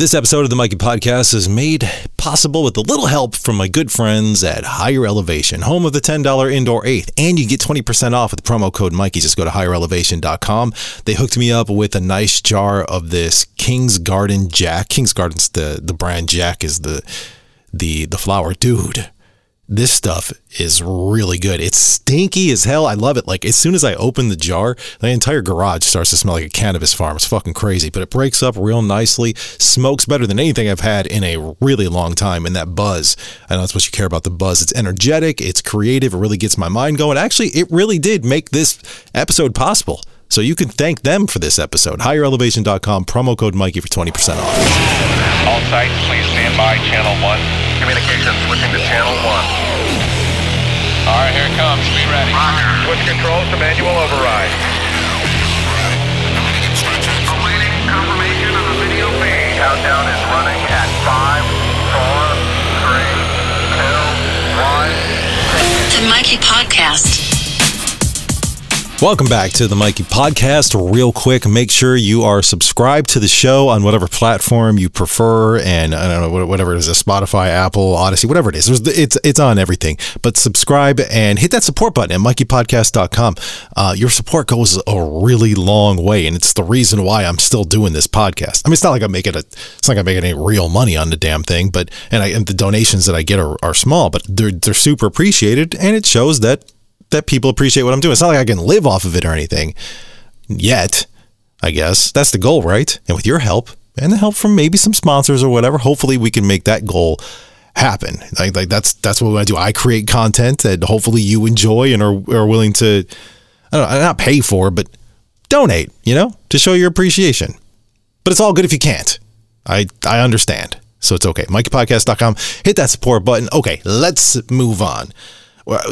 This episode of the Mikey Podcast is made possible with a little help from my good friends at Higher Elevation, home of the $10 indoor eighth. And you get 20% off with the promo code Mikey. Just go to higherelevation.com. They hooked me up with a nice jar of this King's Garden Jack. King's Garden's the, the brand Jack is the the the flower. Dude this stuff is really good. It's stinky as hell. I love it. Like as soon as I open the jar, the entire garage starts to smell like a cannabis farm. It's fucking crazy, but it breaks up real nicely. Smokes better than anything I've had in a really long time. And that buzz, I know that's what you care about the buzz. It's energetic, it's creative, it really gets my mind going. Actually, it really did make this episode possible. So you can thank them for this episode. HigherElevation.com, promo code Mikey for 20% off. All sites, please stand by. Channel 1. Communication switching to channel 1. All right, here it comes. Be ready. Switch controls to manual override. Awaiting confirmation of the video feed. Countdown is running at 5, 4, 3, 2, 1. The Mikey Podcast. Welcome back to the Mikey Podcast. Real quick, make sure you are subscribed to the show on whatever platform you prefer, and I don't know whatever it is, a Spotify, Apple, Odyssey, whatever it is. It's it's on everything. But subscribe and hit that support button at MikeyPodcast.com. Uh, your support goes a really long way, and it's the reason why I'm still doing this podcast. I mean, it's not like I'm making a, it's not like I'm making any real money on the damn thing, but and I and the donations that I get are, are small, but they're they're super appreciated, and it shows that that people appreciate what I'm doing. It's not like I can live off of it or anything yet, I guess. That's the goal, right? And with your help and the help from maybe some sponsors or whatever, hopefully we can make that goal happen. Like, like that's that's what I do. I create content that hopefully you enjoy and are, are willing to I don't know, not pay for, but donate, you know, to show your appreciation. But it's all good if you can't. I I understand. So it's okay. MikeyPodcast.com. Hit that support button. Okay, let's move on.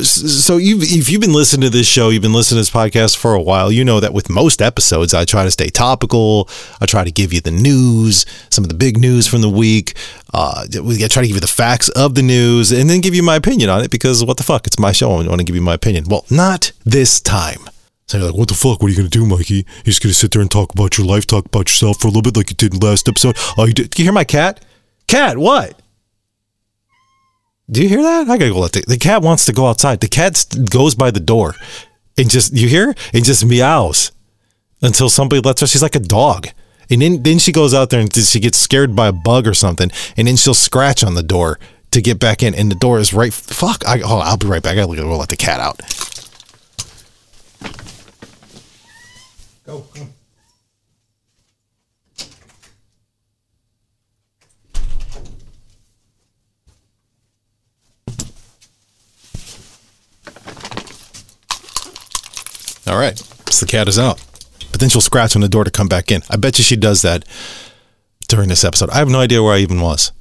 So you've, if you've been listening to this show, you've been listening to this podcast for a while, you know that with most episodes, I try to stay topical. I try to give you the news, some of the big news from the week. Uh, I try to give you the facts of the news and then give you my opinion on it because what the fuck? It's my show. I want to give you my opinion. Well, not this time. So you're like, what the fuck? What are you going to do, Mikey? You're just going to sit there and talk about your life, talk about yourself for a little bit like you did in last episode? Oh, you did. You hear my cat? Cat, what? Do you hear that? I gotta go let the, the cat wants to go outside. The cat goes by the door and just you hear and just meows until somebody lets her. She's like a dog. And then, then she goes out there and she gets scared by a bug or something, and then she'll scratch on the door to get back in, and the door is right. Fuck! I, oh, I'll be right back. I gotta go let the cat out. Go. Come. All right. So the cat is out. But then she'll scratch on the door to come back in. I bet you she does that during this episode. I have no idea where I even was.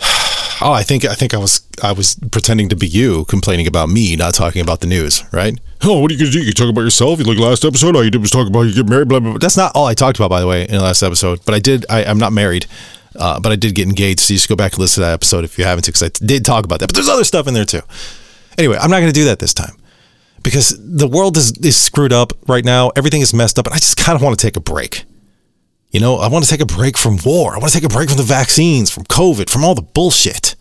Oh, I think I think I was I was pretending to be you, complaining about me, not talking about the news, right? Oh, what are you gonna do? You talk about yourself? You like last episode? All you did was talk about you get married, blah blah. blah. That's not all I talked about, by the way, in the last episode. But I did. I, I'm not married, uh, but I did get engaged. So you should go back and listen to that episode if you haven't, because I did talk about that. But there's other stuff in there too. Anyway, I'm not gonna do that this time because the world is, is screwed up right now. Everything is messed up, and I just kind of want to take a break. You know, I want to take a break from war. I want to take a break from the vaccines, from COVID, from all the bullshit.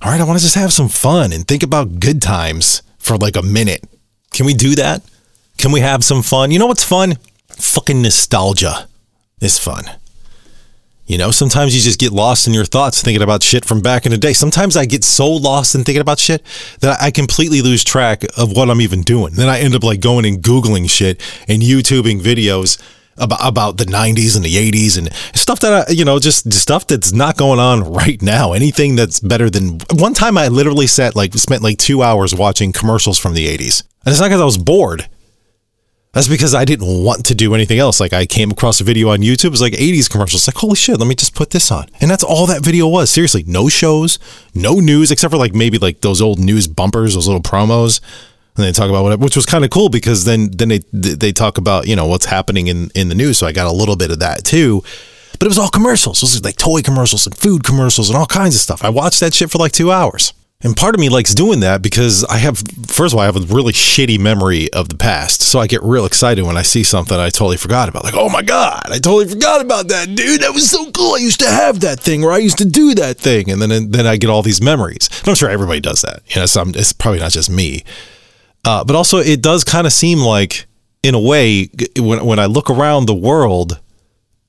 All right, I want to just have some fun and think about good times for like a minute. Can we do that? Can we have some fun? You know what's fun? Fucking nostalgia is fun. You know, sometimes you just get lost in your thoughts thinking about shit from back in the day. Sometimes I get so lost in thinking about shit that I completely lose track of what I'm even doing. Then I end up like going and Googling shit and YouTubing videos about, about the 90s and the 80s and stuff that I, you know, just stuff that's not going on right now. Anything that's better than one time I literally sat like, spent like two hours watching commercials from the 80s. And it's not because I was bored. That's because I didn't want to do anything else. Like I came across a video on YouTube, it was like 80s commercials. Like, holy shit, let me just put this on. And that's all that video was. Seriously, no shows, no news, except for like maybe like those old news bumpers, those little promos. And they talk about whatever, which was kind of cool because then then they they talk about, you know, what's happening in, in the news. So I got a little bit of that too. But it was all commercials. It was like toy commercials and food commercials and all kinds of stuff. I watched that shit for like two hours. And part of me likes doing that because I have, first of all, I have a really shitty memory of the past. So I get real excited when I see something I totally forgot about. Like, oh my God, I totally forgot about that, dude. That was so cool. I used to have that thing or I used to do that thing. And then, then I get all these memories. And I'm sure everybody does that. You know, so I'm, it's probably not just me. Uh, but also, it does kind of seem like, in a way, when, when I look around the world,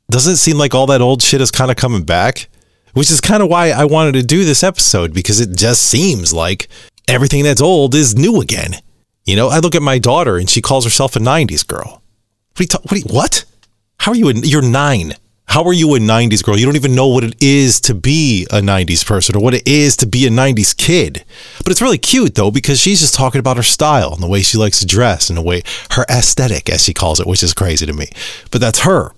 doesn't it seem like all that old shit is kind of coming back? Which is kind of why I wanted to do this episode because it just seems like everything that's old is new again. You know, I look at my daughter and she calls herself a 90s girl. What? Are you ta- what, are you, what? How are you? A, you're nine. How are you a 90s girl? You don't even know what it is to be a 90s person or what it is to be a 90s kid. But it's really cute though because she's just talking about her style and the way she likes to dress and the way her aesthetic, as she calls it, which is crazy to me. But that's her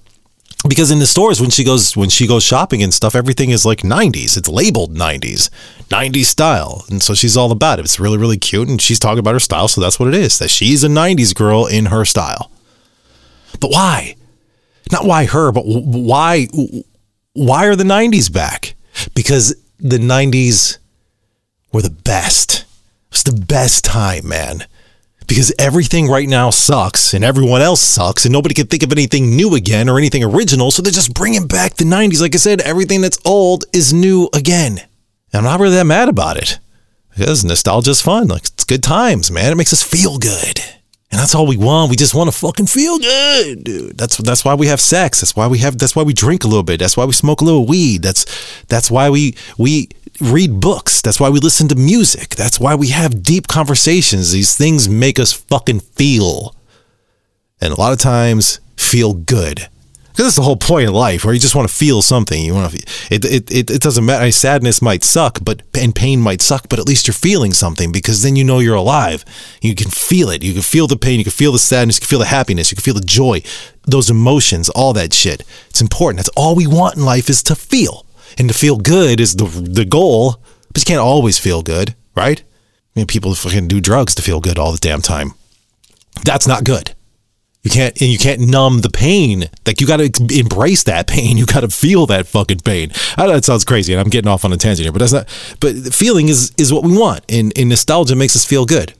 because in the stores when she goes when she goes shopping and stuff everything is like 90s it's labeled 90s 90s style. And so she's all about it. It's really really cute. And she's talking about her style. So that's what it is that she's a 90s girl in her style. But why? Not why her but why why are the 90s back? Because the 90s were the best. It's the best time man because everything right now sucks and everyone else sucks and nobody can think of anything new again or anything original. So they're just bringing back the 90s. Like I said, everything that's old is new again. And I'm not really that mad about it because nostalgia's fun. Like it's good times, man. It makes us feel good. And that's all we want. We just want to fucking feel good, dude. That's that's why we have sex. That's why we have that's why we drink a little bit. That's why we smoke a little weed. That's that's why we we read books. That's why we listen to music. That's why we have deep conversations. These things make us fucking feel. And a lot of times, feel good. Because that's the whole point in life, where you just want to feel something. You want to. It, it, it, it doesn't matter. Sadness might suck, but and pain might suck, but at least you're feeling something because then you know you're alive. You can feel it. You can feel the pain. You can feel the sadness. You can feel the happiness. You can feel the joy. Those emotions, all that shit. It's important. That's all we want in life is to feel and to feel good is the the goal, but you can't always feel good, right? I mean, people fucking do drugs to feel good all the damn time. That's not good. You can't and you can't numb the pain. Like you got to embrace that pain. You got to feel that fucking pain. I know that sounds crazy, and I'm getting off on a tangent here, but that's not. But feeling is is what we want, and, and nostalgia makes us feel good.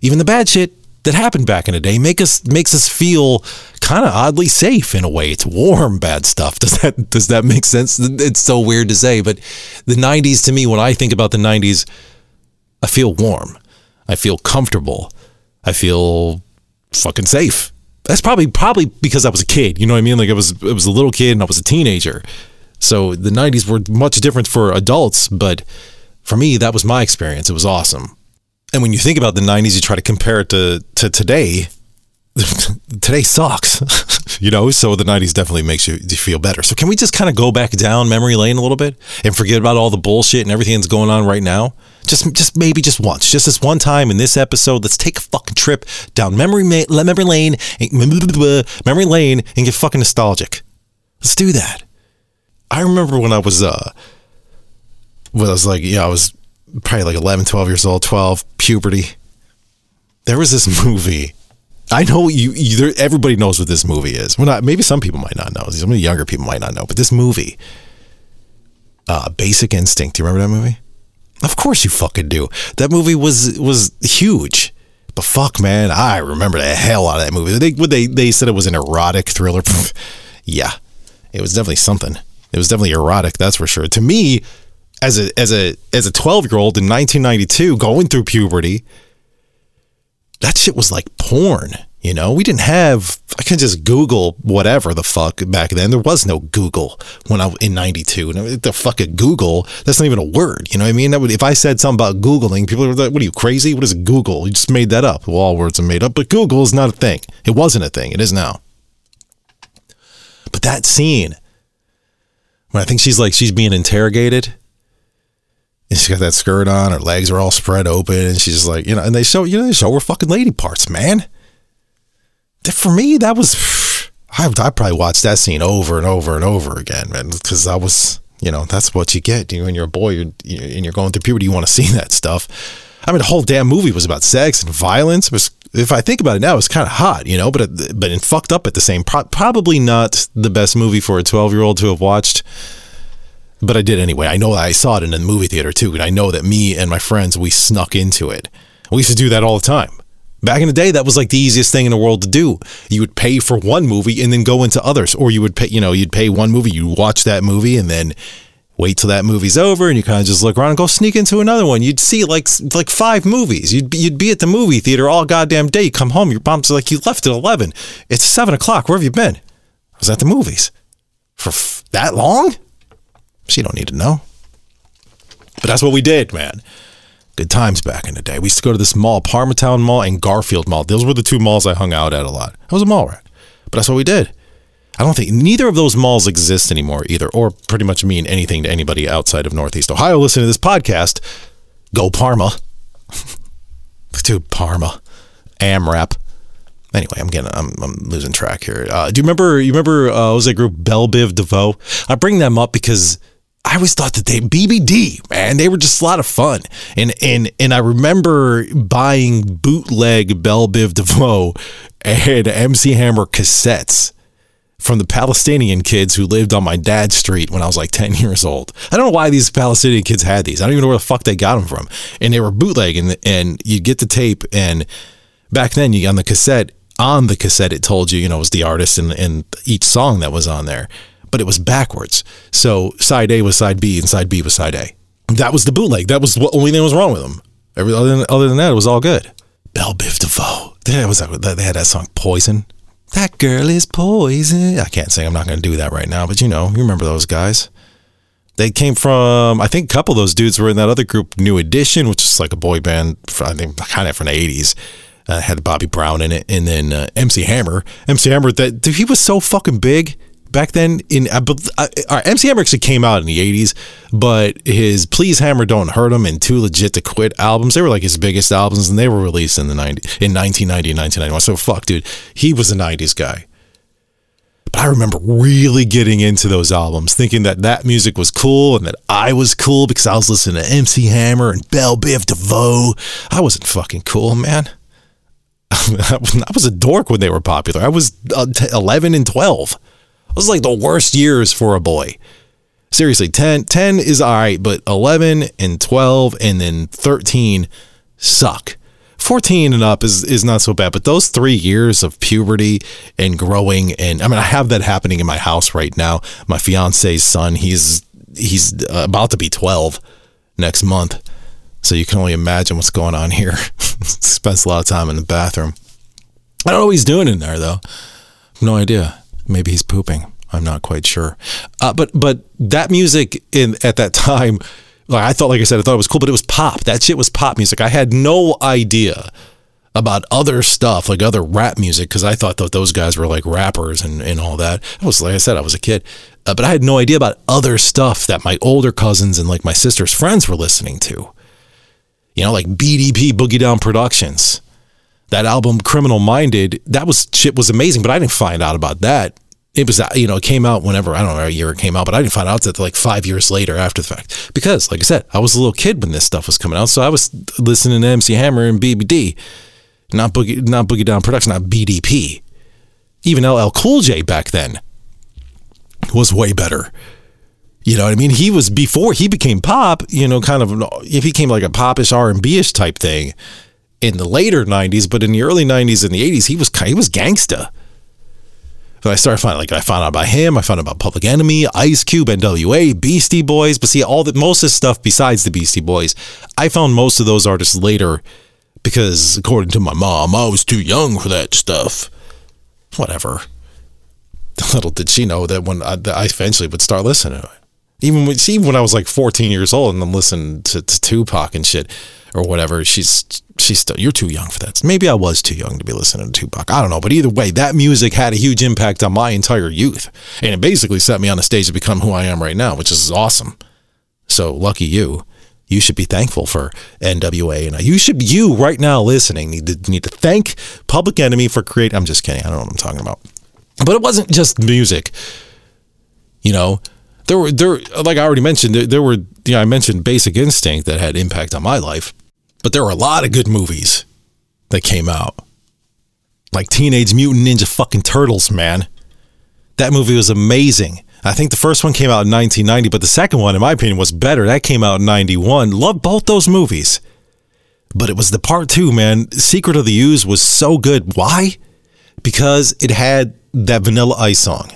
Even the bad shit that happened back in the day make us makes us feel kind of oddly safe in a way. It's warm bad stuff. Does that does that make sense? It's so weird to say, but the 90s to me when I think about the 90s I feel warm. I feel comfortable. I feel fucking safe. That's probably probably because I was a kid, you know what I mean? Like I was I was a little kid and I was a teenager. So the 90s were much different for adults, but for me that was my experience. It was awesome. And when you think about the 90s, you try to compare it to, to today. today sucks, you know, so the 90s definitely makes you, you feel better. So, can we just kind of go back down memory lane a little bit and forget about all the bullshit and everything that's going on right now? Just, just maybe just once, just this one time in this episode, let's take a fucking trip down memory, ma- memory lane, memory lane, and get fucking nostalgic. Let's do that. I remember when I was, uh, when I was like, yeah, I was probably like 11, 12 years old, 12, puberty. There was this movie. I know you, you everybody knows what this movie is. Well, not, maybe some people might not know. Some of the younger people might not know, but this movie, uh, Basic Instinct. Do you remember that movie? Of course you fucking do. That movie was was huge. But fuck, man, I remember the hell out of that movie. They they they said it was an erotic thriller. yeah, it was definitely something. It was definitely erotic, that's for sure. To me, as a as a as a 12 year old in 1992 going through puberty that shit was like porn you know we didn't have i can just google whatever the fuck back then. There was no google when i in 92 the fucking google that's not even a word. You know what i mean? That would, if i said something about googling people were like what are you crazy? What is google? You just made that up. Well all words are made up but google is not a thing. It wasn't a thing. It is now. But that scene when i think she's like she's being interrogated and she's got that skirt on, her legs are all spread open, and she's like, you know, and they show, you know, they show her fucking lady parts, man. For me, that was, I, I probably watched that scene over and over and over again, man, because I was, you know, that's what you get. You, when you're a boy you're, and you're going through puberty, you want to see that stuff. I mean, the whole damn movie was about sex and violence. It was, if I think about it now, it's kind of hot, you know, but it, but it fucked up at the same. Pro- probably not the best movie for a 12 year old to have watched but I did anyway. I know that I saw it in the movie theater too, and I know that me and my friends we snuck into it. We used to do that all the time. Back in the day, that was like the easiest thing in the world to do. You would pay for one movie and then go into others, or you would pay, you know, you'd pay one movie, you watch that movie, and then wait till that movie's over, and you kind of just look around and go sneak into another one. You'd see like like five movies. You'd be, you'd be at the movie theater all goddamn day. You come home, your mom's like, you left at eleven. It's seven o'clock. Where have you been? I was at the movies for f- that long. She don't need to know. But that's what we did, man. Good times back in the day. We used to go to this mall, Parmatown Mall and Garfield Mall. Those were the two malls I hung out at a lot. I was a mall rat. But that's what we did. I don't think neither of those malls exist anymore either, or pretty much mean anything to anybody outside of Northeast Ohio listening to this podcast. Go Parma. Dude, Parma. AMRAP. Anyway, I'm getting, I'm, I'm losing track here. Uh, do you remember, you remember, uh, was that group Belle Biv DeVoe? I bring them up because I always thought that they BBD, man, they were just a lot of fun. And and and I remember buying bootleg Belle Biv DeVoe and MC Hammer cassettes from the Palestinian kids who lived on my dad's street when I was like 10 years old. I don't know why these Palestinian kids had these. I don't even know where the fuck they got them from. And they were bootleg and and you get the tape and back then you on the cassette on the cassette it told you, you know, it was the artist and and each song that was on there but it was backwards. So side A was side B and side B was side A. That was the bootleg. That was the only thing that was wrong with them. Every other than, other than that, it was all good. Belle Biv DeVoe. That was that, they had that song Poison. That girl is poison. I can't sing. I'm not going to do that right now, but you know, you remember those guys. They came from, I think a couple of those dudes were in that other group, New Edition, which is like a boy band, I think kind of from the 80s. Uh, had Bobby Brown in it, and then uh, MC Hammer. MC Hammer, that dude, he was so fucking big back then in MC Hammer actually came out in the 80s but his Please Hammer Don't Hurt Him and Too Legit to Quit albums they were like his biggest albums and they were released in the 90 in 1990 and 1991 so fuck dude he was a 90s guy. But I remember really getting into those albums thinking that that music was cool and that I was cool because I was listening to MC Hammer and Belle Biv DeVoe. I wasn't fucking cool man. I was a dork when they were popular. I was uh, 11 and 12 those are like the worst years for a boy. Seriously, 10, 10 is all right, but 11 and 12 and then 13 suck. 14 and up is, is not so bad, but those three years of puberty and growing, and I mean, I have that happening in my house right now. My fiance's son, he's he's about to be 12 next month. So you can only imagine what's going on here. Spends a lot of time in the bathroom. I don't know what he's doing in there, though. No idea. Maybe he's pooping. I'm not quite sure. Uh, but but that music in at that time, like I thought, like I said, I thought it was cool, but it was pop. That shit was pop music. I had no idea about other stuff, like other rap music, because I thought that those guys were like rappers and, and all that. I was like I said, I was a kid, uh, but I had no idea about other stuff that my older cousins and like my sister's friends were listening to. You know, like BDP Boogie Down Productions that album criminal minded that was shit was amazing but i didn't find out about that. It was you know it came out whenever i don't know a year it came out but i didn't find out that like five years later after the fact. Because like i said i was a little kid when this stuff was coming out so i was listening to mc hammer and bbd not boogie not boogie down production not bdp even ll cool j back then was way better. You know what I mean? He was before he became pop, you know, kind of if he became like a popish R and B ish type thing in the later 90s, but in the early 90s and the 80s, he was he was gangsta. So I started finding like I found out about him, I found out about Public Enemy, Ice Cube, NWA, Beastie Boys, but see all the most of the stuff besides the Beastie Boys, I found most of those artists later because according to my mom, I was too young for that stuff. Whatever. Little did she know that when I, that I eventually would start listening to it. Even when, even when I was like 14 years old and I'm listening to, to Tupac and shit or whatever, she's she's still you're too young for that. Maybe I was too young to be listening to Tupac. I don't know, but either way, that music had a huge impact on my entire youth, and it basically set me on a stage to become who I am right now, which is awesome. So lucky you. You should be thankful for NWA, and you should you right now listening need to need to thank Public Enemy for creating. I'm just kidding. I don't know what I'm talking about, but it wasn't just music. You know, there were there like I already mentioned there, there were you know I mentioned Basic Instinct that had impact on my life but there were a lot of good movies that came out. Like Teenage Mutant Ninja fucking Turtles, man. That movie was amazing. I think the first one came out in 1990, but the second one, in my opinion, was better. That came out in 91. Love both those movies. But it was the part two, man. Secret of the Ooze was so good. Why? Because it had that Vanilla Ice song.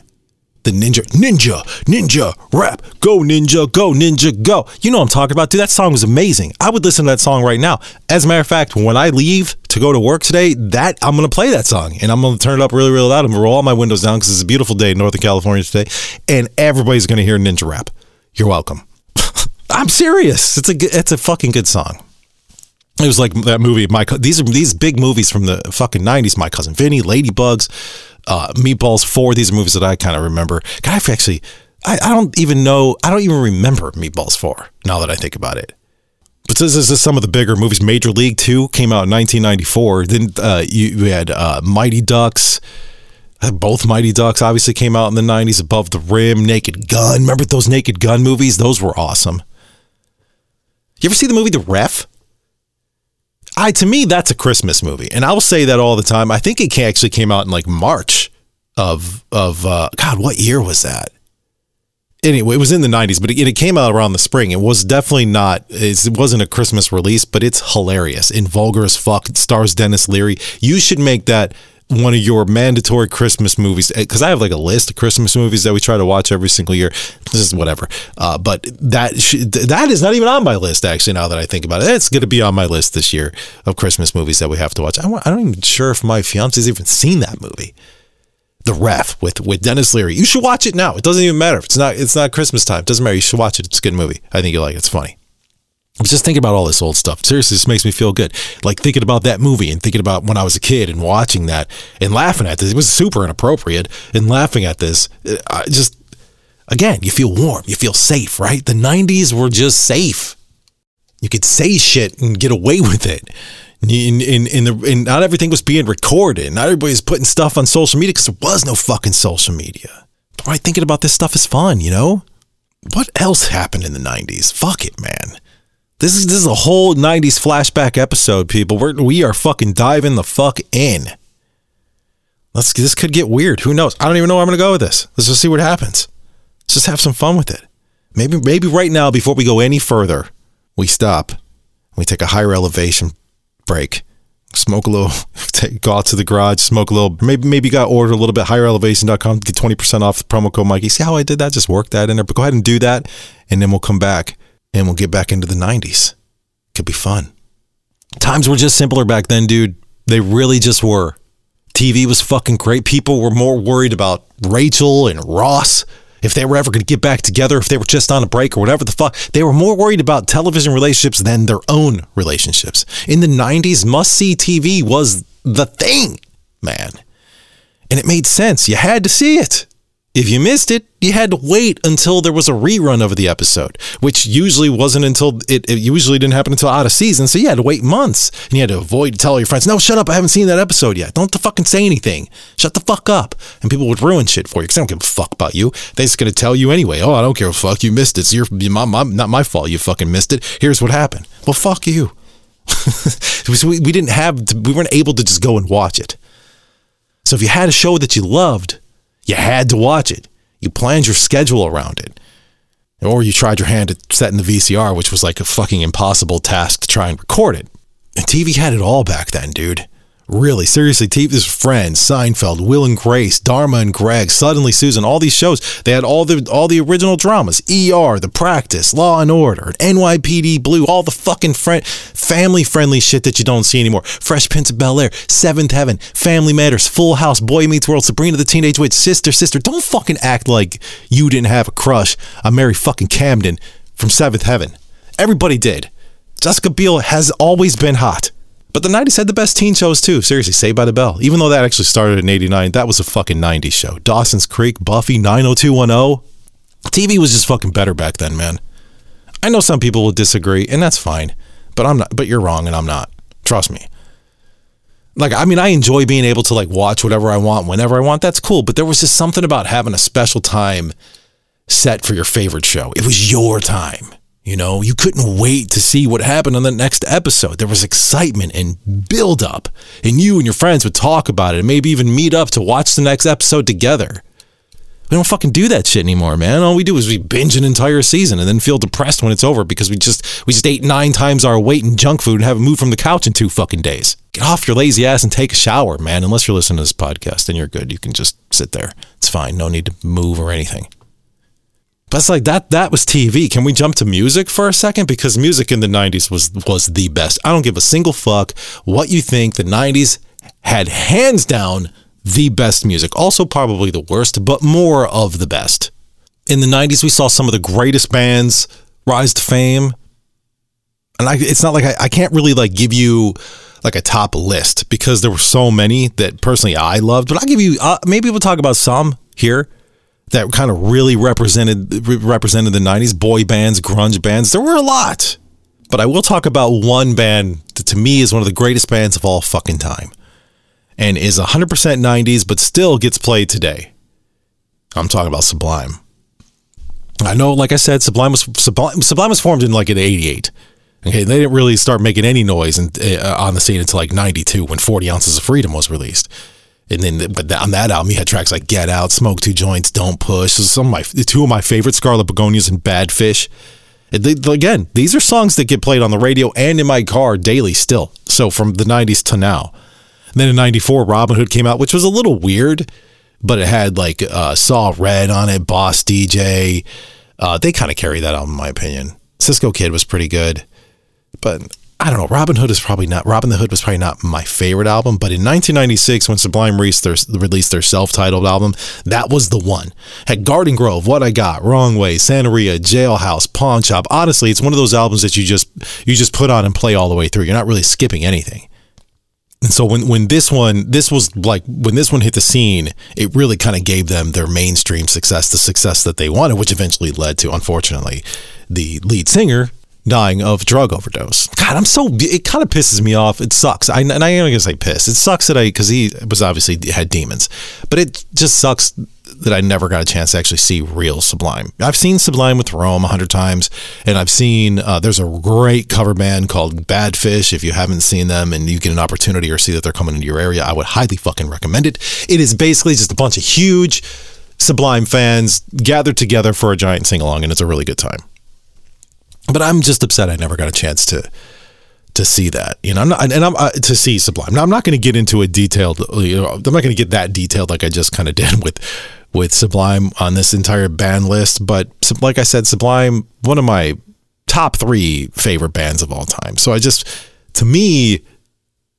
The ninja, ninja, ninja, rap, go ninja, go ninja, go. You know I'm talking about, dude. That song was amazing. I would listen to that song right now. As a matter of fact, when I leave to go to work today, that I'm gonna play that song and I'm gonna turn it up really, really loud and roll all my windows down because it's a beautiful day in Northern California today, and everybody's gonna hear ninja rap. You're welcome. I'm serious. It's a good- it's a fucking good song. It was like that movie. My these are these big movies from the fucking nineties. My cousin Vinny, Ladybugs, uh, Meatballs Four. These are movies that I kind of remember. God, I've actually, I, I don't even know. I don't even remember Meatballs Four now that I think about it. But this is some of the bigger movies. Major League Two came out in 1994. Then uh, you, you had uh, Mighty Ducks. Uh, Both Mighty Ducks obviously came out in the 90s. Above the Rim, Naked Gun. Remember those Naked Gun movies? Those were awesome. You ever see the movie The Ref? I to me that's a Christmas movie, and I will say that all the time. I think it actually came out in like March of of uh, God. What year was that? Anyway, it was in the '90s, but it, it came out around the spring. It was definitely not. It wasn't a Christmas release, but it's hilarious and vulgar as fuck. It stars Denis Leary. You should make that one of your mandatory Christmas movies because I have like a list of Christmas movies that we try to watch every single year. This is whatever, uh, but that sh- that is not even on my list actually. Now that I think about it, it's going to be on my list this year of Christmas movies that we have to watch. I, wa- I'm not even sure if my fiance's even seen that movie. The Ref with with Denis Leary. You should watch it now. It doesn't even matter. It's not it's not Christmas time. It doesn't matter. You should watch it. It's a good movie. I think you like it. It's funny. I was just thinking about all this old stuff. Seriously, this makes me feel good. Like thinking about that movie and thinking about when I was a kid and watching that and laughing at this. It was super inappropriate and laughing at this. Uh, I just again, you feel warm. You feel safe, right? The 90s were just safe. You could say shit and get away with it. In the, and not everything was being recorded. Not everybody was putting stuff on social media because there was no fucking social media. Right, thinking about this stuff is fun, you know? What else happened in the 90s? Fuck it, man. This is this is a whole 90s flashback episode, people. We're, we are fucking diving the fuck in. Let's this could get weird. Who knows? I don't even know where I'm gonna go with this. Let's just see what happens. Let's just have some fun with it. Maybe maybe right now, before we go any further, we stop. We take a higher elevation break. Smoke a little, go out to the garage, smoke a little. Maybe maybe you got order a little bit higher elevation.com, get 20% off the promo code Mikey. See how I did that? Just work that in there. But go ahead and do that. And then we'll come back and we'll get back into the 90s. Could be fun. Times were just simpler back then, dude. They really just were. TV was fucking great. People were more worried about Rachel and Ross if they were ever going to get back together, if they were just on a break or whatever the fuck. They were more worried about television relationships than their own relationships. In the 90s, must see TV was the thing, man. And it made sense. You had to see it. If you missed it, you had to wait until there was a rerun of the episode, which usually wasn't until it, it usually didn't happen until out of season. So you had to wait months and you had to avoid tell your friends, no, shut up. I haven't seen that episode yet. Don't fucking say anything. Shut the fuck up. And people would ruin shit for you because they don't give a fuck about you. They're just going to tell you anyway. Oh, I don't care. fuck. You missed it. It's your, my, my, not my fault. You fucking missed it. Here's what happened. Well, fuck you. so we, we didn't have, to, we weren't able to just go and watch it. So if you had a show that you loved, you had to watch it. You planned your schedule around it. Or you tried your hand at setting the VCR, which was like a fucking impossible task to try and record it. And TV had it all back then, dude. Really, seriously, TV's Friends, Seinfeld, Will and Grace, Dharma and Greg, Suddenly Susan, all these shows, they had all the all the original dramas. ER, The Practice, Law and Order, NYPD Blue, all the fucking friend, family friendly shit that you don't see anymore. Fresh Prince of Bel Air, Seventh Heaven, Family Matters, Full House, Boy Meets World, Sabrina the Teenage Witch, Sister, Sister. Don't fucking act like you didn't have a crush on Mary fucking Camden from Seventh Heaven. Everybody did. Jessica Biel has always been hot. But the 90s had the best teen shows too. Seriously, Saved by the Bell. Even though that actually started in 89, that was a fucking 90s show. Dawson's Creek, Buffy, 90210. TV was just fucking better back then, man. I know some people will disagree, and that's fine. But I'm not but you're wrong and I'm not. Trust me. Like I mean, I enjoy being able to like watch whatever I want whenever I want. That's cool, but there was just something about having a special time set for your favorite show. It was your time. You know, you couldn't wait to see what happened on the next episode. There was excitement and build up, and you and your friends would talk about it and maybe even meet up to watch the next episode together. We don't fucking do that shit anymore, man. All we do is we binge an entire season and then feel depressed when it's over because we just we just ate nine times our weight in junk food and haven't moved from the couch in two fucking days. Get off your lazy ass and take a shower, man. Unless you're listening to this podcast, then you're good. You can just sit there. It's fine. No need to move or anything. But it's like that that was TV. Can we jump to music for a second? Because music in the 90s was was the best. I don't give a single fuck what you think. The 90s had hands down the best music. Also probably the worst, but more of the best. In the 90s we saw some of the greatest bands rise to fame. And I, it's not like I, I can't really like give you like a top list because there were so many that personally I loved. But I'll give you uh, maybe we'll talk about some here that kind of really represented represented the 90s boy bands, grunge bands. There were a lot. But I will talk about one band that to me is one of the greatest bands of all fucking time and is 100% 90s but still gets played today. I'm talking about Sublime. I know like I said Sublime was Sublime, Sublime was formed in like in 88. Okay, they didn't really start making any noise in, uh, on the scene until like '92 when 40 Ounces of Freedom was released. And then, but on that album, you had tracks like "Get Out," "Smoke Two Joints," "Don't Push." Some of my two of my favorite, "Scarlet Begonias" and "Bad Fish." They, again, these are songs that get played on the radio and in my car daily still. So from the '90s to now. And then in '94, Robin Hood came out, which was a little weird, but it had like uh, Saw Red on it, Boss DJ. Uh, they kind of carry that album, in my opinion. Cisco Kid was pretty good but I don't know. Robin Hood is probably not. Robbin' the Hood was probably not my favorite album, but in 1996, when Sublime released their, released their self-titled album, that was the one. Had Garden Grove, What I Got, Wrong Way, Santeria, Jailhouse, Pawn Shop. Honestly, it's one of those albums that you just you just put on and play all the way through. You're not really skipping anything. And so when when this one this was like when this one hit the scene, it really kind of gave them their mainstream success, the success that they wanted, which eventually led to, unfortunately, the lead singer dying of drug overdose. God, I'm so it kind of pisses me off. It sucks. I and I am gonna say piss. It sucks that I because he was obviously had demons, but it just sucks that I never got a chance to actually see real Sublime. I've seen Sublime with Rome a hundred times, and I've seen uh, there's a great cover band called Bad Fish. If you haven't seen them and you get an opportunity or see that they're coming into your area, I would highly fucking recommend it. It is basically just a bunch of huge Sublime fans gathered together for a giant sing along, and it's a really good time but I'm just upset I never got a chance to to see that. You know, I'm not, and I'm uh, to see Sublime. Now I'm not going to get into a detailed. You know, I'm not going to get that detailed like I just kind of did with with Sublime on this entire band list. But like I said, Sublime, one of my top three favorite bands of all time. So I just, to me,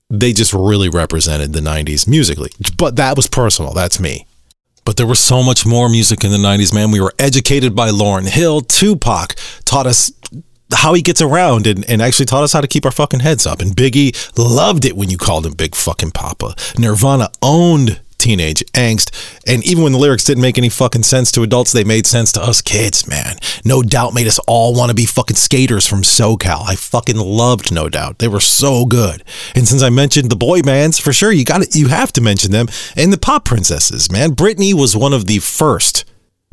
they just really represented the '90s musically. But that was personal. That's me. But there was so much more music in the 90s, man. We were educated by Lauryn Hill. Tupac taught us how he gets around and, and actually taught us how to keep our fucking heads up. And Biggie loved it when you called him Big fucking Papa. Nirvana owned teenage angst. And even when the lyrics didn't make any fucking sense to adults, they made sense to us kids, man. No Doubt made us all want to be fucking skaters from SoCal. I fucking loved No Doubt. They were so good. And since I mentioned the boy bands, for sure you got it. You have to mention them. And the pop princesses, man. Britney was one of the first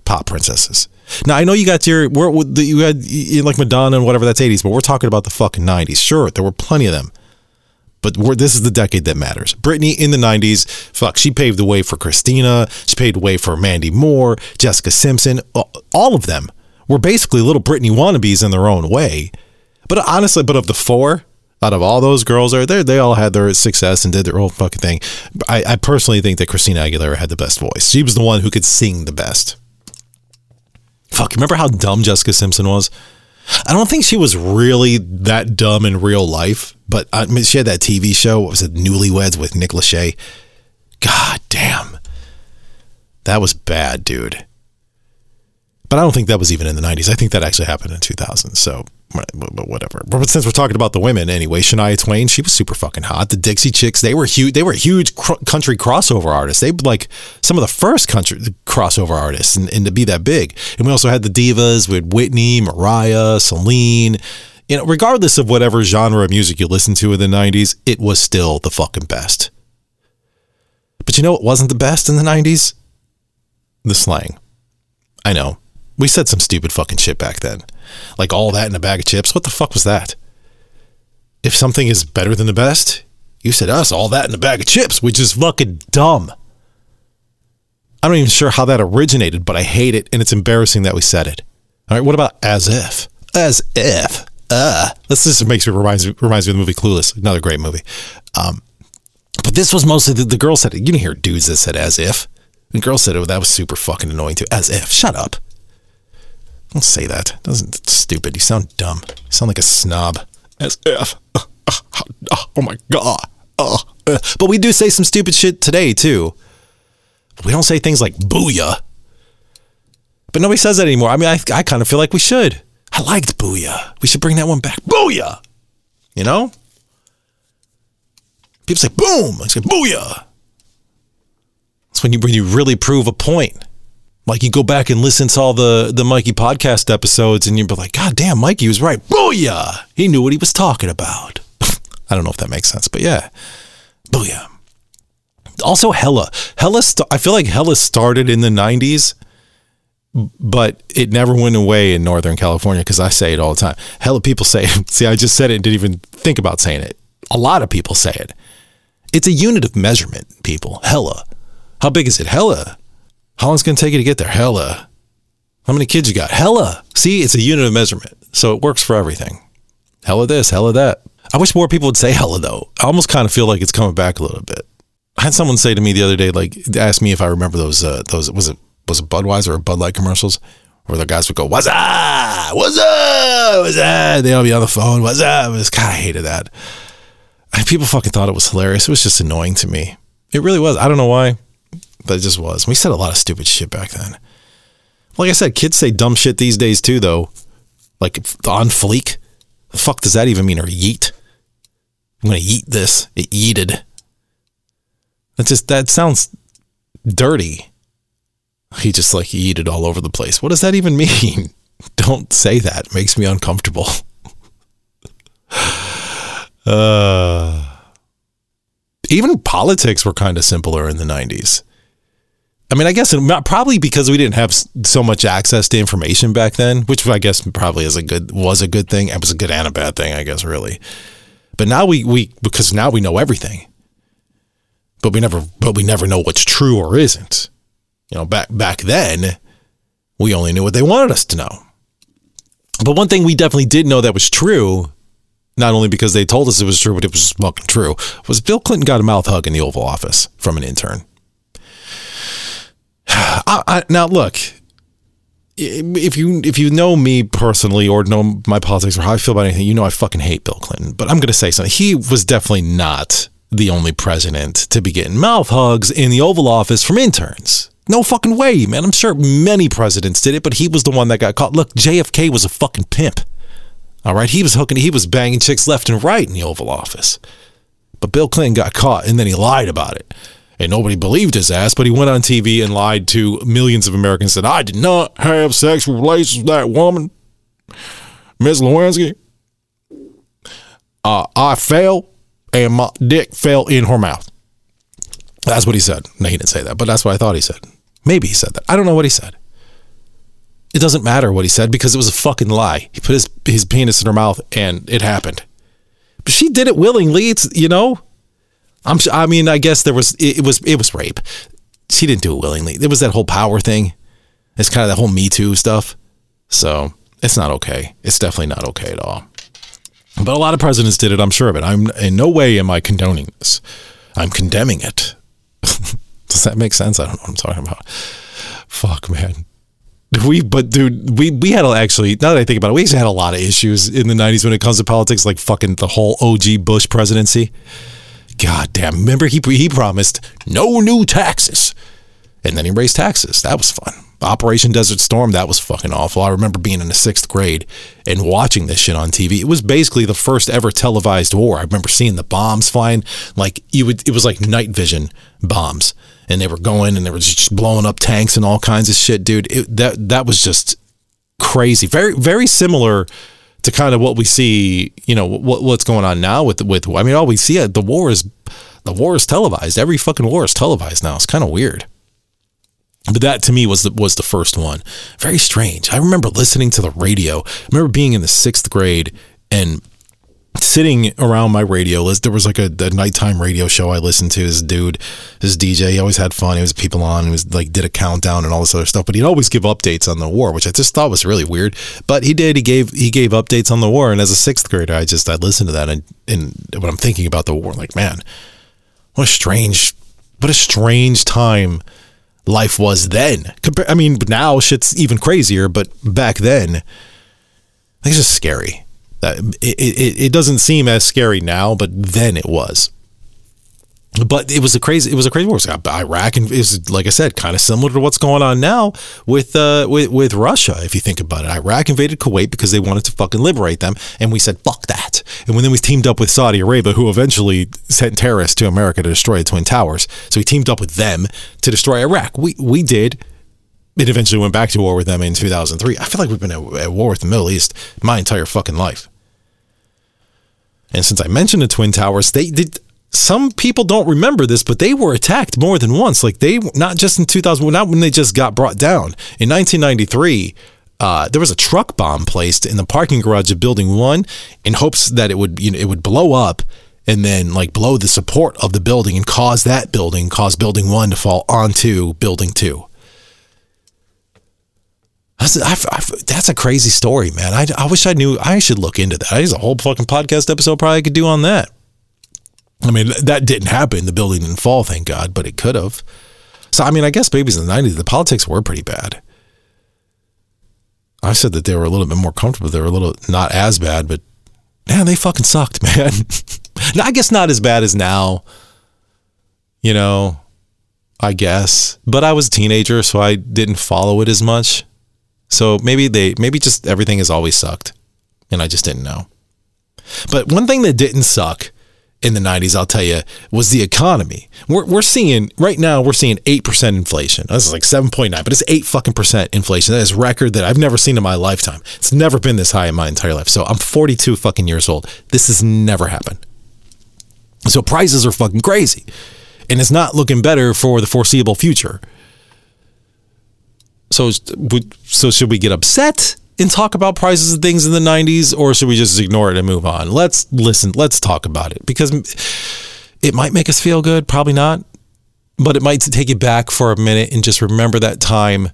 pop princesses. Now I know you got your you had like Madonna and whatever that's 80s, but we're talking about the fucking 90s. Sure, there were plenty of them. But this is the decade that matters. Britney in the 90s, fuck, she paved the way for Christina. She paved the way for Mandy Moore, Jessica Simpson. All of them were basically little Britney wannabes in their own way. But honestly, but of the four, out of all those girls are there, they all had their success and did their own fucking thing. I, I personally think that Christina Aguilera had the best voice. She was the one who could sing the best. Fuck, remember how dumb Jessica Simpson was? I don't think she was really that dumb in real life, but I mean, she had that TV show. What was it? Newlyweds with Nick Lachey. God damn. That was bad, dude. But I don't think that was even in the 90s. I think that actually happened in 2000. So but whatever. But since we're talking about the women anyway, Shania Twain, she was super fucking hot. The Dixie Chicks, they were huge. They were huge cr- country crossover artists. They like some of the first country crossover artists, and, and to be that big. And we also had the divas with Whitney, Mariah, Celine. You know, regardless of whatever genre of music you listened to in the '90s, it was still the fucking best. But you know, it wasn't the best in the '90s. The slang. I know we said some stupid fucking shit back then. Like all that in a bag of chips. What the fuck was that? If something is better than the best, you said us all that in a bag of chips, which is fucking dumb. I'm not even sure how that originated, but I hate it, and it's embarrassing that we said it. All right, what about as if? As if. Uh, this just makes me reminds me reminds me of the movie Clueless, another great movie. Um, but this was mostly the, the girl said it. You didn't hear dudes that said as if. The girl said it. That was super fucking annoying too. As if. Shut up. Don't say that. Doesn't stupid. You sound dumb. You sound like a snob. As if. Uh, uh, uh, oh my god. Oh. Uh, But we do say some stupid shit today too. We don't say things like booyah. But nobody says that anymore. I mean, I, I kind of feel like we should. I liked booyah. We should bring that one back. Booyah. You know? People say boom. I say booyah. That's when you when you really prove a point. Like you go back and listen to all the the Mikey podcast episodes, and you'd be like, God damn, Mikey was right. Booyah! He knew what he was talking about. I don't know if that makes sense, but yeah, booyah. Also, Hella. Hella. St- I feel like Hella started in the '90s, but it never went away in Northern California because I say it all the time. Hella people say it. See, I just said it and didn't even think about saying it. A lot of people say it. It's a unit of measurement, people. Hella. How big is it? Hella. How long's it going to take you to get there? Hella. How many kids you got? Hella. See, it's a unit of measurement. So it works for everything. Hella this, hella that. I wish more people would say hella though. I almost kind of feel like it's coming back a little bit. I had someone say to me the other day, like, ask me if I remember those, uh, those, was it, was it Budweiser or Bud Light commercials where the guys would go, what's up? What's up? What's up? They'd all be on the phone. What's up? I just kind of hated that. And people fucking thought it was hilarious. It was just annoying to me. It really was. I don't know why, it just was. We said a lot of stupid shit back then. Like I said, kids say dumb shit these days too, though. Like on fleek. The fuck does that even mean? Or yeet? I'm gonna yeet this. It yeeted. That just that sounds dirty. He just like yeeted all over the place. What does that even mean? Don't say that. It makes me uncomfortable. uh even politics were kind of simpler in the 90s. I mean, I guess not- probably because we didn't have so much access to information back then, which I guess probably is a good was a good thing. It was a good and a bad thing, I guess, really. But now we we because now we know everything. But we never but we never know what's true or isn't. You know, back back then, we only knew what they wanted us to know. But one thing we definitely did know that was true, not only because they told us it was true, but it was fucking true, was Bill Clinton got a mouth hug in the Oval Office from an intern. I, I, now look, if you if you know me personally or know my politics or how I feel about anything, you know I fucking hate Bill Clinton. But I'm gonna say something. He was definitely not the only president to be getting mouth hugs in the Oval Office from interns. No fucking way, man. I'm sure many presidents did it, but he was the one that got caught. Look, JFK was a fucking pimp. All right, he was hooking, he was banging chicks left and right in the Oval Office. But Bill Clinton got caught and then he lied about it. And nobody believed his ass, but he went on TV and lied to millions of Americans said, I did not have sexual relations with that woman, Miss Lewinsky. Uh, I fell and my dick fell in her mouth. That's what he said. No, he didn't say that, but that's what I thought he said. Maybe he said that. I don't know what he said. It doesn't matter what he said because it was a fucking lie. He put his his penis in her mouth and it happened. But she did it willingly. It's you know, I'm. I mean, I guess there was. It, it was. It was rape. She didn't do it willingly. It was that whole power thing. It's kind of that whole Me Too stuff. So it's not okay. It's definitely not okay at all. But a lot of presidents did it. I'm sure of it. I'm in no way am I condoning this. I'm condemning it. Does that make sense? I don't know what I'm talking about. Fuck, man. We, but dude, we we had actually. Now that I think about it, we actually had a lot of issues in the '90s when it comes to politics, like fucking the whole OG Bush presidency. God damn! Remember he he promised no new taxes, and then he raised taxes. That was fun. Operation Desert Storm. That was fucking awful. I remember being in the sixth grade and watching this shit on TV. It was basically the first ever televised war. I remember seeing the bombs flying. Like you would, it was like night vision bombs, and they were going and they were just blowing up tanks and all kinds of shit, dude. It, that that was just crazy. Very very similar to kind of what we see, you know, what what's going on now with with I mean, all we see uh, the war is the war is televised. Every fucking war is televised now. It's kind of weird. But that to me was the was the first one. Very strange. I remember listening to the radio. I remember being in the sixth grade and sitting around my radio list. There was like a, a nighttime radio show I listened to. This dude, this DJ, he always had fun. He was people on. He was like did a countdown and all this other stuff. But he'd always give updates on the war, which I just thought was really weird. But he did. He gave he gave updates on the war. And as a sixth grader, I just I listened to that and and when I'm thinking about the war, like man, what a strange, what a strange time life was then. Compa- I mean, now shit's even crazier. But back then, it's just scary. It, it, it doesn't seem as scary now, but then it was. But it was a crazy. It was a crazy war. It was Iraq, and was like I said, kind of similar to what's going on now with uh with with Russia. If you think about it, Iraq invaded Kuwait because they wanted to fucking liberate them, and we said fuck that. And when then we teamed up with Saudi Arabia, who eventually sent terrorists to America to destroy the Twin Towers. So we teamed up with them to destroy Iraq. We we did. It eventually went back to war with them in 2003. I feel like we've been at, at war with the Middle East my entire fucking life. And since I mentioned the Twin Towers, they did. Some people don't remember this, but they were attacked more than once. Like they, not just in 2000, not when they just got brought down. In 1993, uh, there was a truck bomb placed in the parking garage of Building One, in hopes that it would, you know, it would blow up and then like blow the support of the building and cause that building, cause Building One to fall onto Building Two. That's, I've, I've, that's a crazy story, man. I, I wish I knew. I should look into that. There's a whole fucking podcast episode probably I could do on that. I mean, that didn't happen. The building didn't fall, thank God, but it could have. So, I mean, I guess babies in the 90s, the politics were pretty bad. I said that they were a little bit more comfortable. They were a little not as bad, but man, they fucking sucked, man. now, I guess not as bad as now, you know, I guess. But I was a teenager, so I didn't follow it as much. So maybe they, maybe just everything has always sucked and I just didn't know. But one thing that didn't suck in the 90s, I'll tell you, was the economy. We're, we're seeing, right now, we're seeing 8% inflation. This is like 7.9, but it's 8 fucking percent inflation. That is record that I've never seen in my lifetime. It's never been this high in my entire life. So I'm 42 fucking years old. This has never happened. So prices are fucking crazy. And it's not looking better for the foreseeable future. So, so should we get upset and talk about prices of things in the 90s or should we just ignore it and move on? Let's listen, let's talk about it because it might make us feel good, probably not, but it might take you back for a minute and just remember that time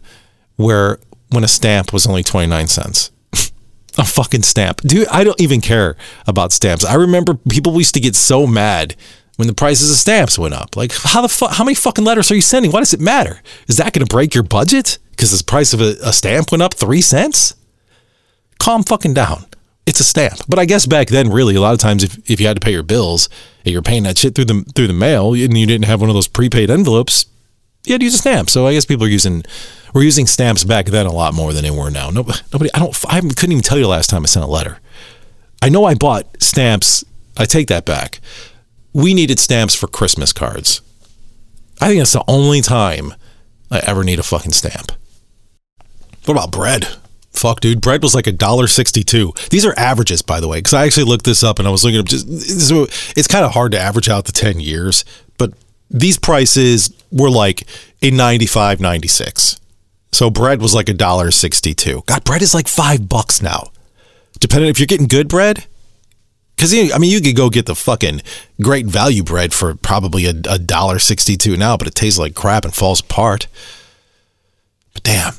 where when a stamp was only 29 cents. a fucking stamp. Dude, I don't even care about stamps. I remember people used to get so mad when the prices of stamps went up. Like, how the fuck? How many fucking letters are you sending? Why does it matter? Is that going to break your budget because the price of a, a, stamp went up three cents? Calm fucking down. It's a stamp. But I guess back then, really, a lot of times, if, if you had to pay your bills and you're paying that shit through the through the mail and you didn't have one of those prepaid envelopes, you had to use a stamp. So I guess people are using were using stamps back then a lot more than they were now. Nobody, nobody I don't, I couldn't even tell you the last time I sent a letter. I know I bought stamps. I take that back we needed stamps for Christmas cards. I think that's the only time I ever need a fucking stamp. What about bread? Fuck, dude. Bread was like a dollar sixty-two. These are averages, by the way, because I actually looked this up and I was looking up. Just it's kind of hard to average out the ten years, but these prices were like in 95, 96. So bread was like a dollar sixty-two. God, bread is like five bucks now. Depending if you're getting good bread, because I mean, you could go get the fucking great value bread for probably a dollar sixty-two now, but it tastes like crap and falls apart. But damn,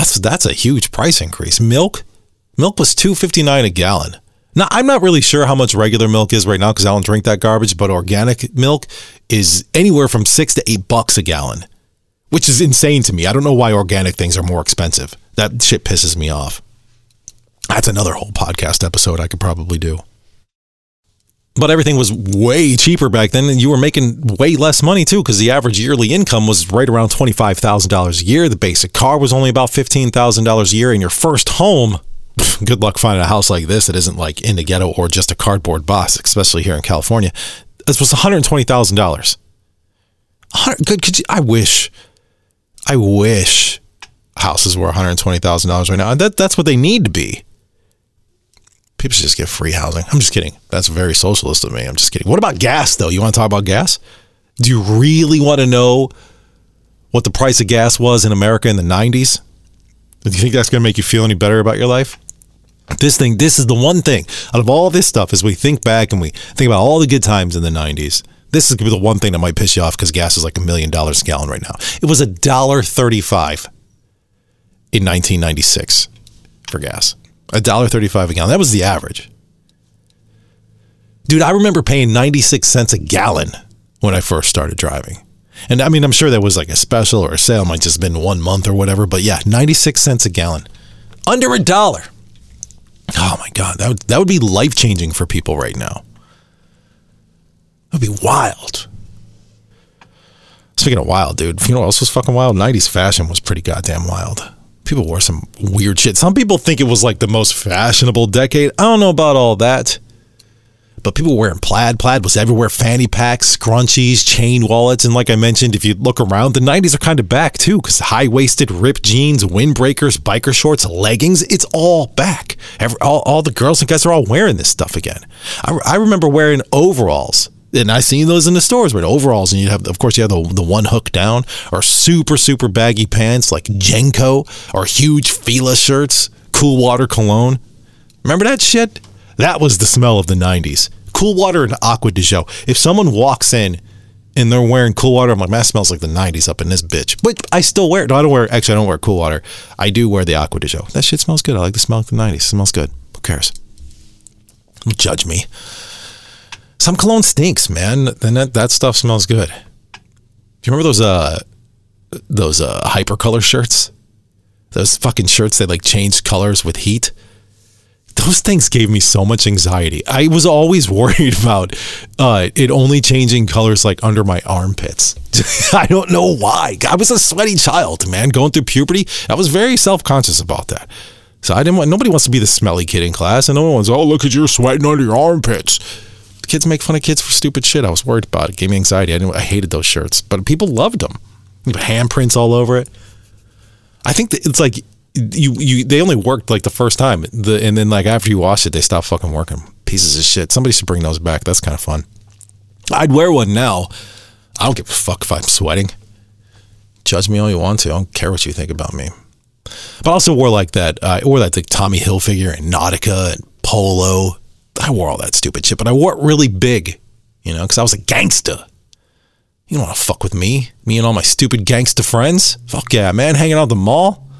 that's that's a huge price increase. Milk, milk was two fifty-nine a gallon. Now I'm not really sure how much regular milk is right now because I don't drink that garbage. But organic milk is anywhere from six to eight bucks a gallon, which is insane to me. I don't know why organic things are more expensive. That shit pisses me off. That's another whole podcast episode I could probably do but everything was way cheaper back then and you were making way less money too because the average yearly income was right around $25,000 a year. The basic car was only about $15,000 a year and your first home good luck finding a house like this that isn't like in the ghetto or just a cardboard box, especially here in California. This was $120,000. Good could you, I wish I wish houses were $120,000 right now. That that's what they need to be people should just get free housing. I'm just kidding. That's very socialist of me. I'm just kidding. What about gas, though? You want to talk about gas? Do you really want to know what the price of gas was in America in the 90s? Do you think that's going to make you feel any better about your life? This thing, this is the one thing out of all this stuff as we think back and we think about all the good times in the 90s. This is gonna be the one thing that might piss you off because gas is like a million dollars a gallon right now. It was a dollar thirty-five in 1996 for gas. A dollar thirty-five a gallon. That was the average. Dude, I remember paying 96 cents a gallon when I first started driving. And I mean, I'm sure that was like a special or a sale, might just been one month or whatever, but yeah, 96 cents a gallon. Under a dollar. Oh my God, that would, that would be life changing for people right now. That would be wild. Speaking of wild, dude, you know what else was fucking wild? 90s fashion was pretty goddamn wild. People wore some weird shit. Some people think it was like the most fashionable decade. I don't know about all that. But people were wearing plaid. Plaid was everywhere. Fanny packs, scrunchies, chain wallets. And like I mentioned, if you look around, the 90s are kind of back too, because high waisted, ripped jeans, windbreakers, biker shorts, leggings, it's all back. Every, all, all the girls and guys are all wearing this stuff again. I, I remember wearing overalls. And I seen those in the stores, but overalls, and you have, of course, you have the, the one hook down, or super, super baggy pants like JNCO, or huge Fila shirts, cool water cologne. Remember that shit? That was the smell of the 90s. Cool water and Acqua di Gio. If someone walks in and they're wearing cool water, I'm like, man, that smells like the 90s up in this bitch. But I still wear it. No, I don't wear, actually, I don't wear cool water. I do wear the Acqua di Gio. That shit smells good. I like the smell of the 90s. It smells good. Who cares? Don't judge me. Some cologne stinks, man. Then that, that stuff smells good. Do you remember those uh those uh hypercolor shirts? Those fucking shirts that like change colors with heat? those things gave me so much anxiety. I was always worried about uh, it only changing colors like under my armpits. I don't know why. I was a sweaty child, man, going through puberty. I was very self conscious about that. So I didn't want. Nobody wants to be the smelly kid in class, and no one's. Oh, look at you sweating under your armpits. Kids make fun of kids for stupid shit. I was worried about it. it gave me anxiety. I, didn't, I hated those shirts, but people loved them. Handprints all over it. I think it's like you you they only worked like the first time the and then like after you wash it they stop fucking working pieces of shit somebody should bring those back that's kind of fun i'd wear one now i don't give a fuck if i'm sweating judge me all you want to i don't care what you think about me but i also wore like that uh, wore that like tommy hilfiger and nautica and polo i wore all that stupid shit but i wore it really big you know because i was a gangster you don't want to fuck with me me and all my stupid gangster friends fuck yeah man hanging out at the mall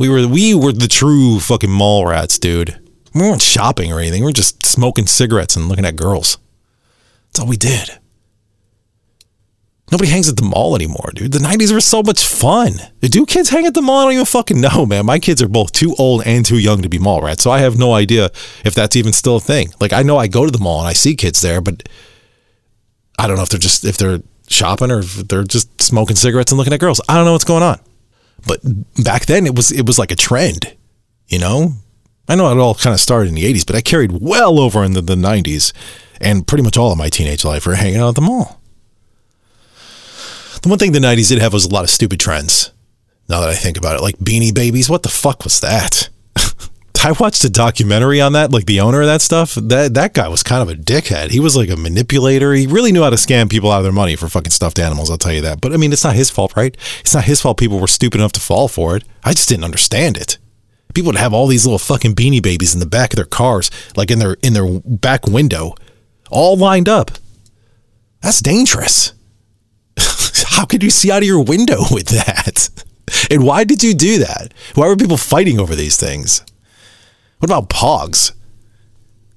we were we were the true fucking mall rats, dude. We weren't shopping or anything. We were just smoking cigarettes and looking at girls. That's all we did. Nobody hangs at the mall anymore, dude. The 90s were so much fun. Do kids hang at the mall? I don't even fucking know, man. My kids are both too old and too young to be mall rats, so I have no idea if that's even still a thing. Like I know I go to the mall and I see kids there, but I don't know if they're just if they're shopping or if they're just smoking cigarettes and looking at girls. I don't know what's going on. But back then it was it was like a trend, you know? I know it all kind of started in the 80s, but I carried well over into the 90s and pretty much all of my teenage life were hanging out at the mall. The one thing the 90s did have was a lot of stupid trends. Now that I think about it, like beanie babies, what the fuck was that? I watched a documentary on that, like the owner of that stuff. That that guy was kind of a dickhead. He was like a manipulator. He really knew how to scam people out of their money for fucking stuffed animals. I'll tell you that. But I mean, it's not his fault, right? It's not his fault. People were stupid enough to fall for it. I just didn't understand it. People would have all these little fucking beanie babies in the back of their cars, like in their in their back window, all lined up. That's dangerous. how could you see out of your window with that? And why did you do that? Why were people fighting over these things? What about Pogs?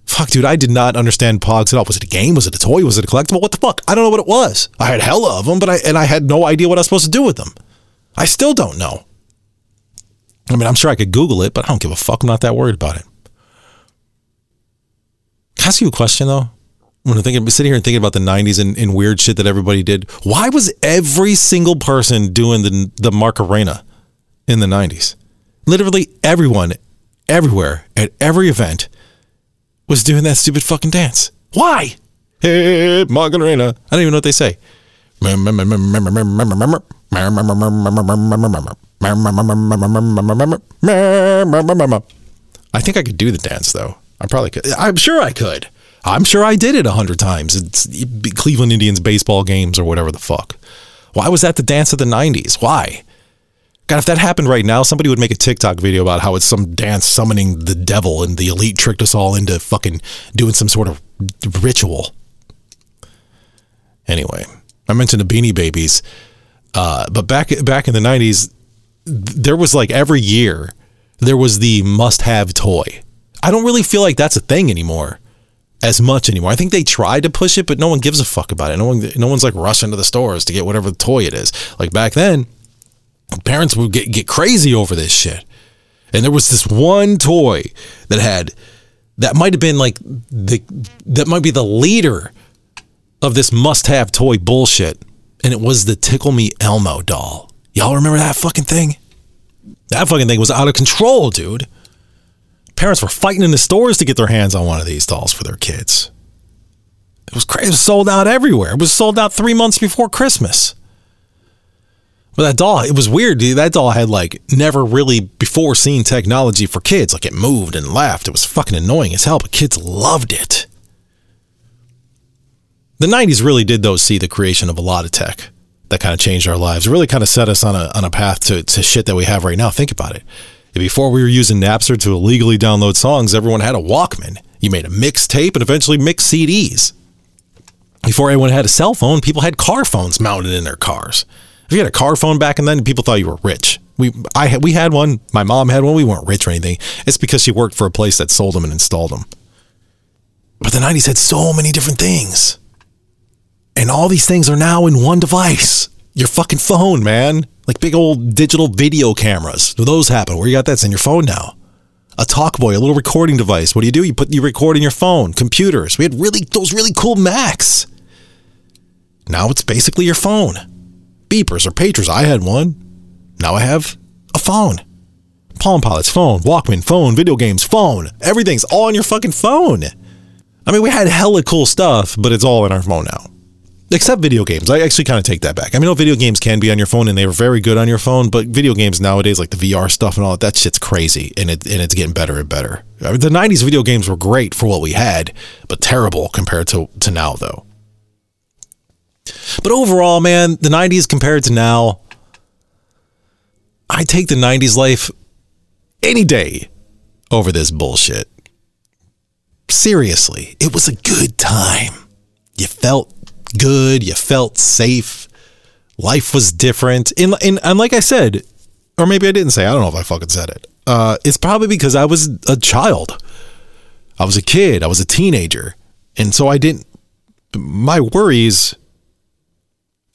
Fuck, dude, I did not understand Pogs at all. Was it a game? Was it a toy? Was it a collectible? What the fuck? I don't know what it was. I had hella of them, but I and I had no idea what I was supposed to do with them. I still don't know. I mean, I'm sure I could Google it, but I don't give a fuck. I'm not that worried about it. Can I ask you a question though? When I'm thinking, sitting here and thinking about the '90s and, and weird shit that everybody did, why was every single person doing the the Macarena in the '90s? Literally everyone everywhere at every event was doing that stupid fucking dance. Why? Hey, Macarena. I don't even know what they say. I think I could do the dance though. I probably could. I'm sure I could. I'm sure I did it a hundred times. It's Cleveland Indians baseball games or whatever the fuck. Why was that the dance of the '90s? Why? God, if that happened right now, somebody would make a TikTok video about how it's some dance summoning the devil and the elite tricked us all into fucking doing some sort of ritual. Anyway, I mentioned the Beanie Babies, uh, but back back in the '90s, there was like every year there was the must-have toy. I don't really feel like that's a thing anymore, as much anymore. I think they tried to push it, but no one gives a fuck about it. No one, no one's like rushing to the stores to get whatever toy it is. Like back then, parents would get get crazy over this shit, and there was this one toy that had that might have been like the that might be the leader of this must-have toy bullshit, and it was the Tickle Me Elmo doll. Y'all remember that fucking thing? That fucking thing was out of control, dude. Parents were fighting in the stores to get their hands on one of these dolls for their kids. It was crazy. It was sold out everywhere. It was sold out three months before Christmas. But that doll, it was weird. Dude. That doll had like never really before seen technology for kids. Like it moved and laughed. It was fucking annoying as hell, but kids loved it. The 90s really did, though, see the creation of a lot of tech that kind of changed our lives. It really kind of set us on a, on a path to, to shit that we have right now. Think about it. Before we were using Napster to illegally download songs, everyone had a Walkman. You made a mixtape and eventually mixed CDs. Before anyone had a cell phone, people had car phones mounted in their cars. If you had a car phone back in then, people thought you were rich. We I we had one. My mom had one. We weren't rich or anything. It's because she worked for a place that sold them and installed them. But the 90s had so many different things. And all these things are now in one device. Your fucking phone, man. Like big old digital video cameras. Do those happen? Where you got that? It's in your phone now. A Talkboy, a little recording device. What do you do? You put you record in your phone. Computers. We had really those really cool Macs. Now it's basically your phone. Beepers or pagers. I had one. Now I have a phone. Palm Pilots, phone. Walkman, phone. Video games, phone. Everything's all on your fucking phone. I mean, we had hella cool stuff, but it's all in our phone now except video games. I actually kind of take that back. I mean, no, video games can be on your phone, and they were very good on your phone. But video games nowadays, like the VR stuff and all that, that shit's crazy, and it and it's getting better and better. I mean, the '90s video games were great for what we had, but terrible compared to to now, though. But overall, man, the '90s compared to now, I take the '90s life any day over this bullshit. Seriously, it was a good time. You felt good. You felt safe. Life was different. And, and, and like I said, or maybe I didn't say, I don't know if I fucking said it. Uh, it's probably because I was a child. I was a kid. I was a teenager. And so I didn't, my worries,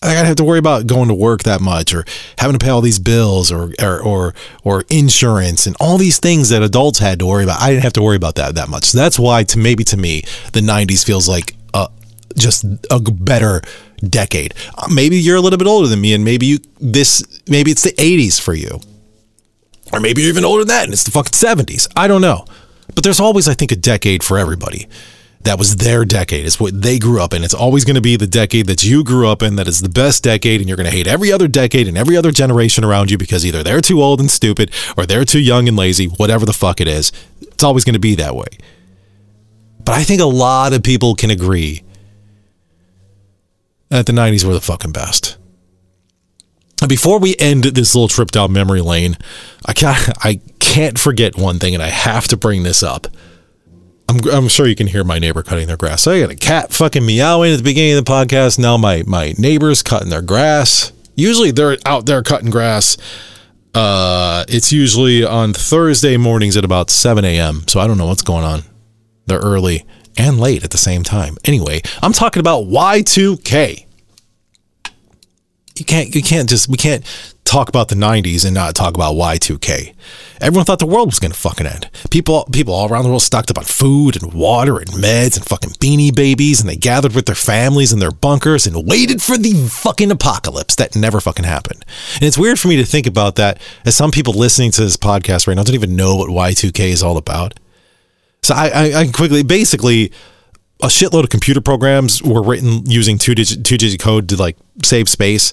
I gotta have to worry about going to work that much or having to pay all these bills or, or, or, or insurance and all these things that adults had to worry about. I didn't have to worry about that that much. So that's why to maybe to me, the 90s feels like just a better decade. Uh, maybe you're a little bit older than me, and maybe you this maybe it's the 80s for you, or maybe you're even older than that, and it's the fucking 70s. I don't know, but there's always I think a decade for everybody. That was their decade. It's what they grew up in. It's always going to be the decade that you grew up in that is the best decade, and you're going to hate every other decade and every other generation around you because either they're too old and stupid or they're too young and lazy, whatever the fuck it is. It's always going to be that way. But I think a lot of people can agree that the 90s were the fucking best. Before we end this little trip down memory lane, I can't, I can't forget one thing, and I have to bring this up. I'm, I'm sure you can hear my neighbor cutting their grass. I got a cat fucking meowing at the beginning of the podcast. Now my my neighbor's cutting their grass. Usually they're out there cutting grass. Uh, it's usually on Thursday mornings at about 7 a.m. So I don't know what's going on. They're early and late at the same time. Anyway, I'm talking about Y2K. You can't you can't just we can't talk about the 90s and not talk about Y2K. Everyone thought the world was going to fucking end. People people all around the world stocked up on food and water and meds and fucking beanie babies and they gathered with their families in their bunkers and waited for the fucking apocalypse that never fucking happened. And it's weird for me to think about that as some people listening to this podcast right now don't even know what Y2K is all about. So I, I, I quickly, basically, a shitload of computer programs were written using two digit two digit code to like save space.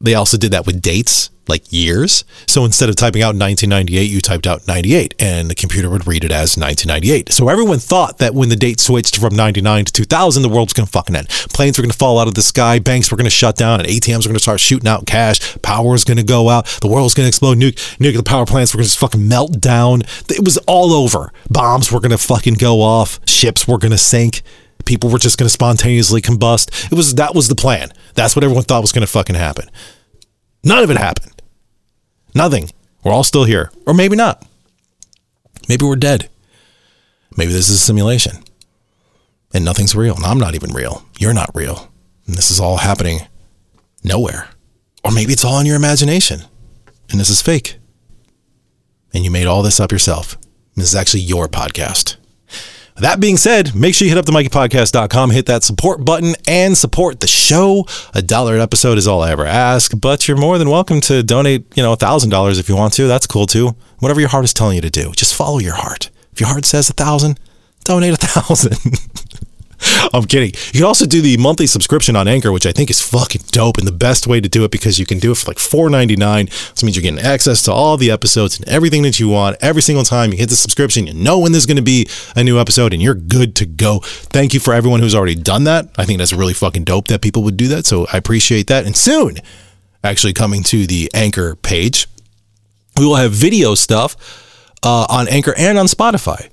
They also did that with dates. Like years. So instead of typing out 1998, you typed out 98 and the computer would read it as 1998. So everyone thought that when the date switched from 99 to 2000, the world was going to fucking end. Planes were going to fall out of the sky, banks were going to shut down, and ATMs were going to start shooting out cash, power was going to go out, the world's going to explode, nu- nuclear power plants were going to just fucking melt down. It was all over. Bombs were going to fucking go off, ships were going to sink. People were just going to spontaneously combust. It was that was the plan. That's what everyone thought was going to fucking happen. None of it happened. Nothing. We're all still here. Or maybe not. Maybe we're dead. Maybe this is a simulation. And nothing's real. And I'm not even real. You're not real. And this is all happening nowhere. Or maybe it's all in your imagination. And this is fake. And you made all this up yourself. This is actually your podcast. That being said, make sure you hit up the MikeyPodcast.com, hit that support button, and support the show. A dollar an episode is all I ever ask, but you're more than welcome to donate, you know, a thousand dollars if you want to. That's cool too. Whatever your heart is telling you to do, just follow your heart. If your heart says a thousand, donate a thousand. I'm kidding. You can also do the monthly subscription on Anchor, which I think is fucking dope and the best way to do it because you can do it for like $4.99. This means you're getting access to all the episodes and everything that you want every single time you hit the subscription. You know when there's going to be a new episode and you're good to go. Thank you for everyone who's already done that. I think that's really fucking dope that people would do that. So I appreciate that. And soon, actually coming to the Anchor page, we will have video stuff uh, on Anchor and on Spotify.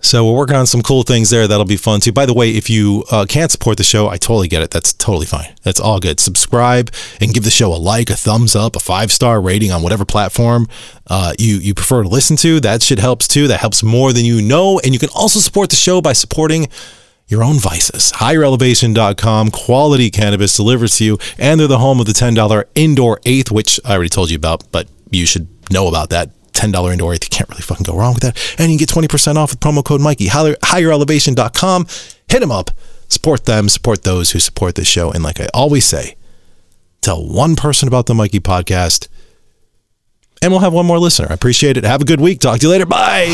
So we're working on some cool things there. That'll be fun too. By the way, if you uh, can't support the show, I totally get it. That's totally fine. That's all good. Subscribe and give the show a like, a thumbs up, a five star rating on whatever platform uh, you you prefer to listen to. That shit helps too. That helps more than you know. And you can also support the show by supporting your own vices. HigherElevation.com, quality cannabis delivered to you, and they're the home of the $10 indoor eighth, which I already told you about, but you should know about that. $10 indoor eighth. You can't really fucking go wrong with that. And you get 20% off with promo code Mikey. Higher, higherelevation.com. Hit them up. Support them. Support those who support this show. And like I always say, tell one person about the Mikey podcast. And we'll have one more listener. I appreciate it. Have a good week. Talk to you later. Bye.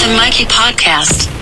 The Mikey Podcast.